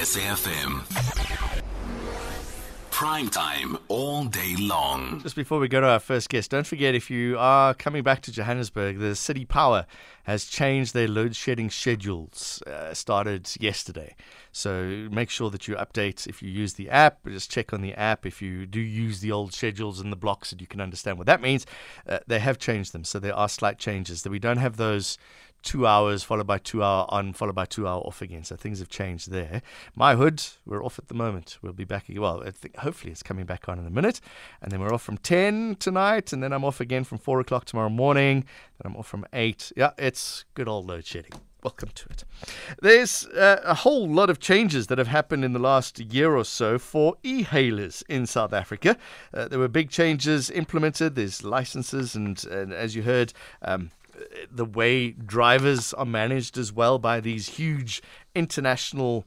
SAFM. Prime time all day long. Just before we go to our first guest, don't forget if you are coming back to Johannesburg, the City Power has changed their load shedding schedules. Uh, started yesterday, so make sure that you update if you use the app. Just check on the app if you do use the old schedules and the blocks, that you can understand what that means. Uh, they have changed them, so there are slight changes. That we don't have those two hours followed by two hour on followed by two hour off again. So things have changed there. My hood, we're off at the moment. We'll be back. Well, hopefully it's coming back on in a minute, and then we're off from ten tonight, and then I'm off again from four o'clock tomorrow morning. Then I'm off from eight. Yeah, it's good old load shedding. Welcome to it. There's uh, a whole lot of changes that have happened in the last year or so for e hailers in South Africa. Uh, there were big changes implemented. There's licenses, and, and as you heard, um, the way drivers are managed as well by these huge international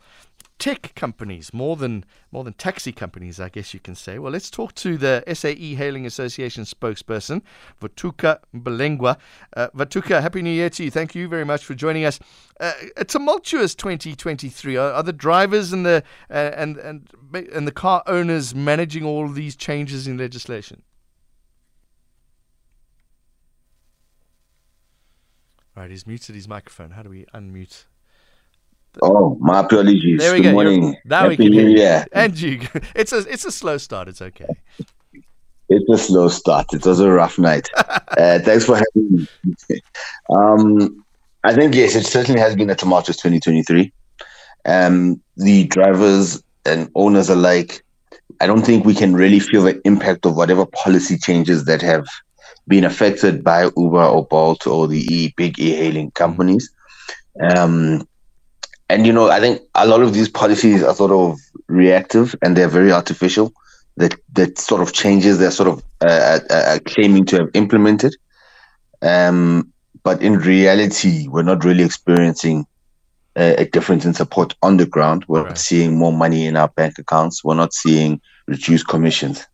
tech companies, more than more than taxi companies, I guess you can say. Well, let's talk to the SA E-Hailing Association spokesperson, Vhatuka Mbelengwa. Uh, Vhatuka, happy New Year to you. Thank you very much for joining us. Uh, a tumultuous 2023. Are, are the drivers and the uh, and and and the car owners managing all these changes in legislation? Right, he's muted his microphone. How do we unmute? Oh, my apologies. There we Good go. morning. You're- Now we Happy can hear you. Year. And you. It's a it's a slow start. It's okay. It's a slow start. It was a rough night. uh, thanks for having me. Um, I think, yes, it certainly has been a tumultuous 2023. Um, the drivers and owners alike, I don't think we can really feel the impact of whatever policy changes that have been affected by Uber or Bolt or the e, big e-hailing companies. Um, and, you know, I think a lot of these policies are sort of reactive and they're very artificial that that sort of changes they're sort of uh, uh, uh, claiming to have implemented. Um, but in reality, we're not really experiencing a, a difference in support on the ground. We're Right. seeing more money in our bank accounts. We're not seeing reduced commissions.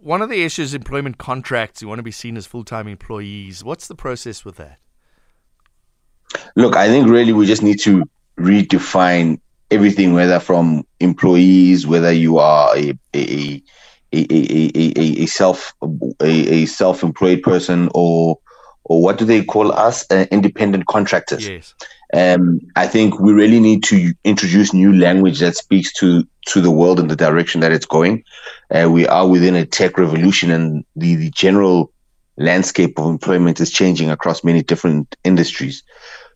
One of the issues employment contracts. You want to be seen as full time employees. What's the process with that? Look, I think really we just need to redefine everything, whether from employees, whether you are a a a, a, a, a, a self a, a self-employed person or or what do they call us uh, independent contractors Yes. Um, I think we really need to introduce new language that speaks to to the world and the direction that it's going. Uh, we are within a tech revolution, and the, the general landscape of employment is changing across many different industries.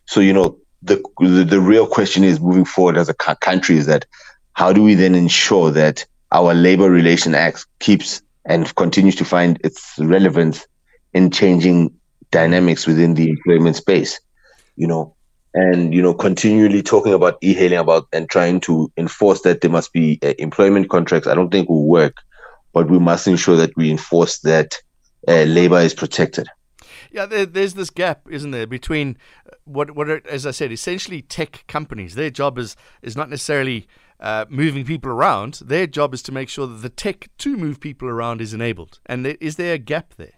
So, you know, the the, the real question is moving forward as a co- country is that how do we then ensure that our Labor Relation Act keeps and continues to find its relevance in changing dynamics within the employment space? You know, and you know continually talking about e-hailing about and trying to enforce that there must be uh, employment contracts i don't think will work but we must ensure that we enforce that uh, labor is protected Yeah, there, there's this gap, isn't there, between uh, what, what are, as I said, essentially tech companies. Their job is is not necessarily uh, moving people around. Their job is to make sure that the tech to move people around is enabled. And there, is there a gap there?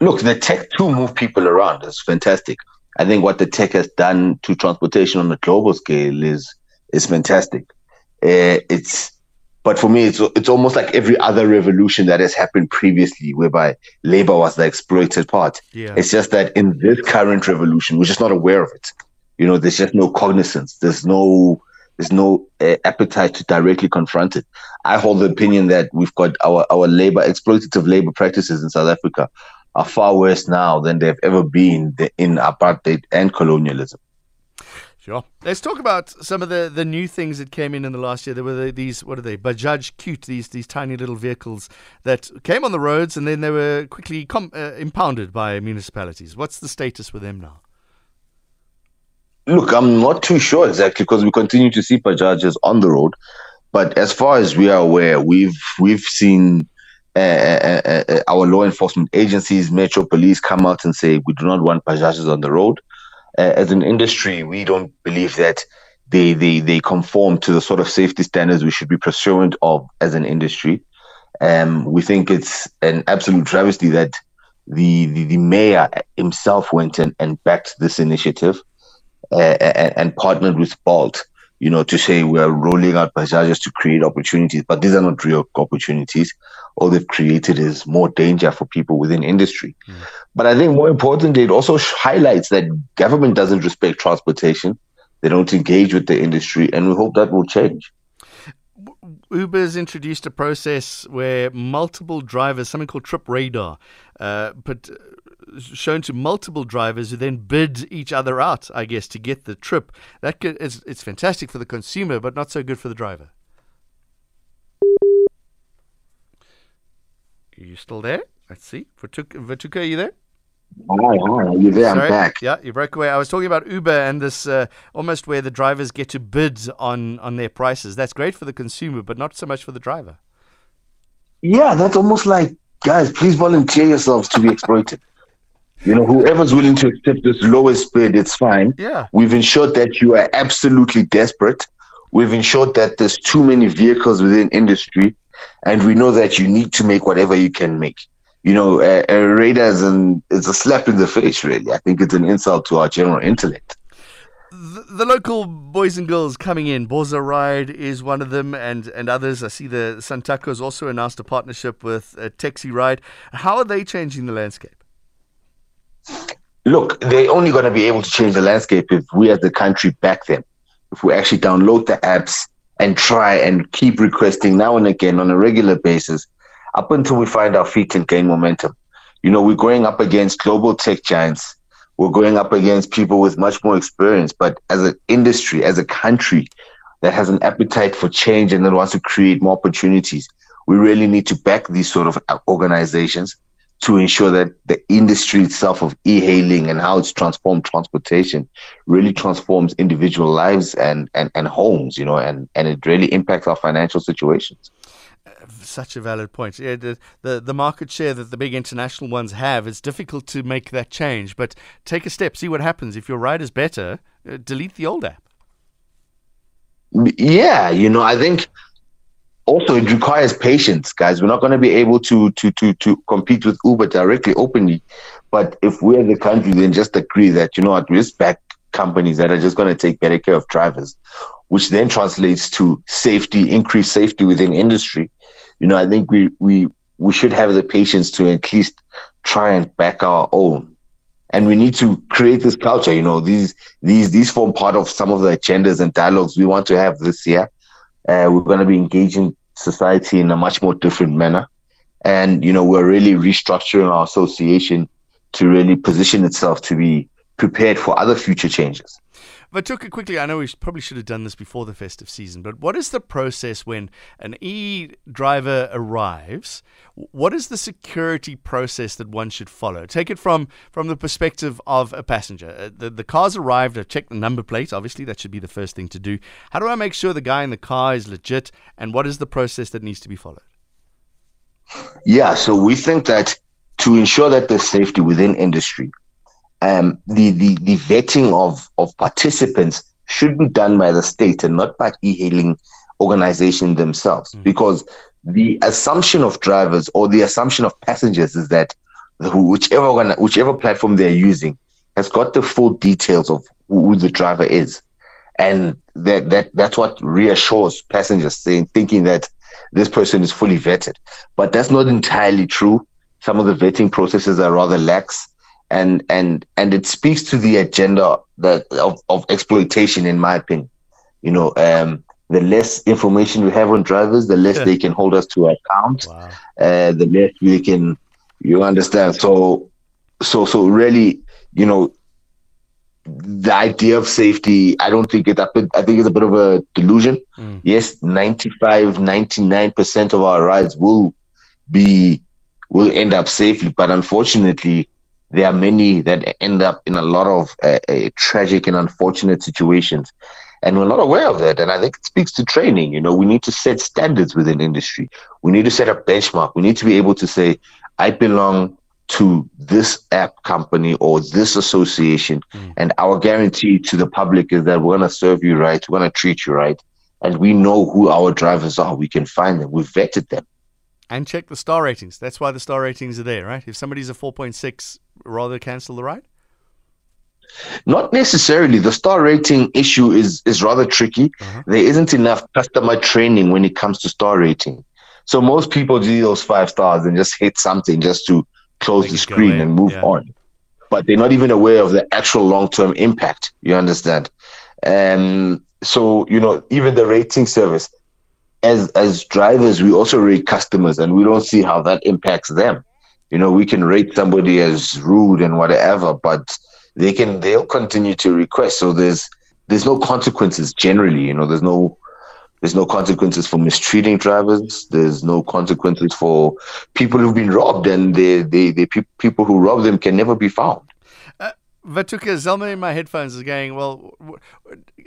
look the tech to move people around is fantastic i think what the tech has done to transportation on a global scale is is fantastic uh, it's but for me it's it's almost like every other revolution that has happened previously whereby labor was the exploited part Yeah. It's just that in this current revolution, we're just not aware of it. You know, there's just no cognizance. There's no there's no uh, appetite to directly confront it. I hold the opinion that we've got our our labor exploitative labor practices in South Africa are far worse now than they've ever been in apartheid and colonialism. Sure. Let's talk about some of the, the new things that came in in the last year. There were the, these, what are they, Bajaj Qute, these these tiny little vehicles that came on the roads and then they were quickly com- uh, impounded by municipalities. What's the status with them now? Look, I'm not too sure exactly because we continue to see Bajajas on the road. But as far as we are aware, we've we've seen uh, uh, uh, uh, our law enforcement agencies, Metro Police, come out and say we do not want Bajajas on the road. As an industry, we don't believe that they, they they conform to the sort of safety standards we should be pursuant of as an industry. Um, we think it's an absolute travesty that the the, the mayor himself went and, and backed this initiative uh, and, and partnered with Bolt you know, to say we're rolling out Bajajas to create opportunities, but these are not real opportunities. All they've created is more danger for people within industry. Mm. But I think more importantly, it also highlights that government doesn't respect transportation. They don't engage with the industry, and we hope that will change. Uber's introduced a process where multiple drivers, something called Trip Radar, uh, but uh, shown to multiple drivers who then bid each other out, I guess, to get the trip. That could, it's, it's fantastic for the consumer, but not so good for the driver. Are you still there? Let's see. Vhatuka, are you there? Hi, hi. Are you there? Sorry. I'm back. Yeah, you broke away. I was talking about Uber and this uh, almost where the drivers get to bid on, on their prices. That's great for the consumer, but not so much for the driver. Yeah, that's almost like, guys, please volunteer yourselves to be exploited. You know, whoever's willing to accept this lowest bid, it's fine. Yeah. We've ensured that you are absolutely desperate. We've ensured that there's too many vehicles within industry, and we know that you need to make whatever you can make you know, uh, uh, Raiders and it's a slap in the face, really. I think it's an insult to our general intellect. The, the local boys and girls coming in, Boza Ride is one of them, and, and others. I see the Santaco has also announced a partnership with uh, Taxi Ride. How are they changing the landscape? Look, they're only going to be able to change the landscape if we as the country back them. If we actually download the apps and try and keep requesting now and again on a regular basis up until we find our feet and gain momentum. You know, we're going up against global tech giants. We're going up against people with much more experience. But as an industry, as a country that has an appetite for change and that wants to create more opportunities, we really need to back these sort of organizations to ensure that the industry itself of e-hailing and how it's transformed transportation really transforms individual lives and, and, and homes, you know, and, and it really impacts our financial situations such a valid point. Yeah, the, the, the market share that the big international ones have, it's difficult to make that change. But take a step, see what happens. If your ride is better, uh, delete the old app. Yeah, you know, I think also it requires patience, guys. We're not going to be able to to to to compete with Uber directly, openly. But if we're the country, then just agree that you know what, we back companies that are just going to take better care of drivers, which then translates to safety, increased safety within industry, you know, I think we we we should have the patience to at least try and back our own. And we need to create this culture. You know, these these these form part of some of the agendas and dialogues we want to have this year. Uh, we're going to be engaging society in a much more different manner, and you know, we're really restructuring our association to really position itself to be prepared for other future changes. Vhatuka, quickly, I know we probably should have done this before the festive season, but what is the process when an e driver arrives? What is the security process that one should follow? Take it from, from the perspective of a passenger. Uh, the, the car's arrived, I've checked the number plate, obviously, that should be the first thing to do. How do I make sure the guy in the car is legit, and what is the process that needs to be followed? Yeah, so we think that to ensure that there's safety within industry, um, the, the, the vetting of, of participants should be done by the state and not by e-hailing organizations themselves. Mm. Because the assumption of drivers or the assumption of passengers is that whichever whichever platform they're using has got the full details of who the driver is. And that, that that's what reassures passengers saying thinking that this person is fully vetted. But that's not entirely true. Some of the vetting processes are rather lax and and and it speaks to the agenda that of, of exploitation in my opinion you know um, the less information we have on drivers the less they can hold us to account wow. uh, the less we can you understand so so so really you know the idea of safety i don't think it i think it's a bit of a delusion mm. yes 95 99% of our rides will be will end up safely but unfortunately there are many that end up in a lot of uh, uh, tragic and unfortunate situations. And we're not aware of that. And I think it speaks to training. You know, we need to set standards within industry. We need to set a benchmark. We need to be able to say, I belong to this app company or this association. Mm. And our guarantee to the public is that we're going to serve you right. We're going to treat you right. And we know who our drivers are. We can find them. We've vetted them and check the star ratings. That's why the star ratings are there, right? If somebody's a 4.6, rather cancel the ride? Not necessarily. The star rating issue is is rather tricky. Uh-huh. There isn't enough customer training when it comes to star rating. So most people do those five stars and just hit something just to close Make the screen and move yeah. on. But they're not even aware of the actual long term impact. You understand? Um, so you know, even the rating service, as as drivers, we also rate customers, and we don't see how that impacts them. You know, we can rate somebody as rude and whatever, but they can they'll continue to request. So there's there's no consequences generally. You know, there's no there's no consequences for mistreating drivers. There's no consequences for people who've been robbed, and they, they, they people who rob them can never be found. Uh, Vhatuka Zelman in my headphones is going, well,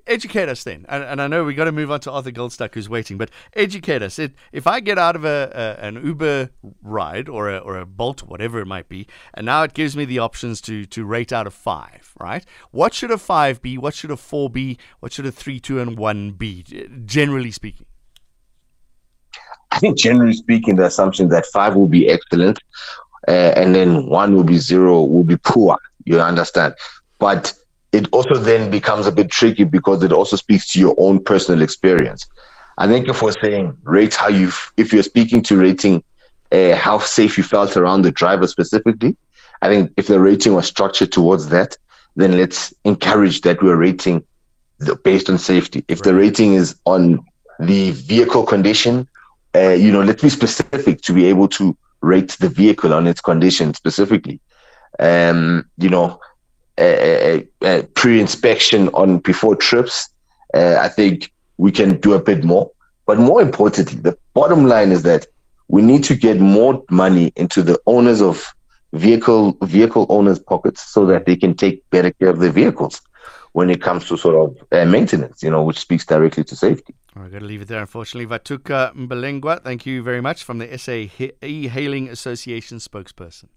educate us then. And, and I know we've got to move on to Arthur Goldstuck who's waiting, but educate us. It, if I get out of a, a, an Uber ride or a, or a Bolt, whatever it might be, and now it gives me the options to, to rate out of five, right? What should a five be? What should a four be? What should a three, two, and one be, generally speaking? I think generally speaking, the assumption that five will be excellent, uh, and then one will be zero, will be poor. You understand? But it also then becomes a bit tricky because it also speaks to your own personal experience. I think if we're saying rate how you, if you're speaking to rating uh, how safe you felt around the driver specifically, I think if the rating was structured towards that, then let's encourage that we're rating the, based on safety. If right. the rating is on the vehicle condition, uh, you know, let's be specific to be able to rate the vehicle on its condition specifically um, you know, a, pre-inspection on before trips. Uh, I think we can do a bit more. But more importantly, the bottom line is that we need to get more money into the owners of vehicle vehicle owners' pockets so that they can take better care of their vehicles when it comes to sort of uh, maintenance, you know, which speaks directly to safety. Right, got to leave it there, unfortunately. Vhatuka Mbelengwa, thank you very much from the SA E-Hailing Association spokesperson.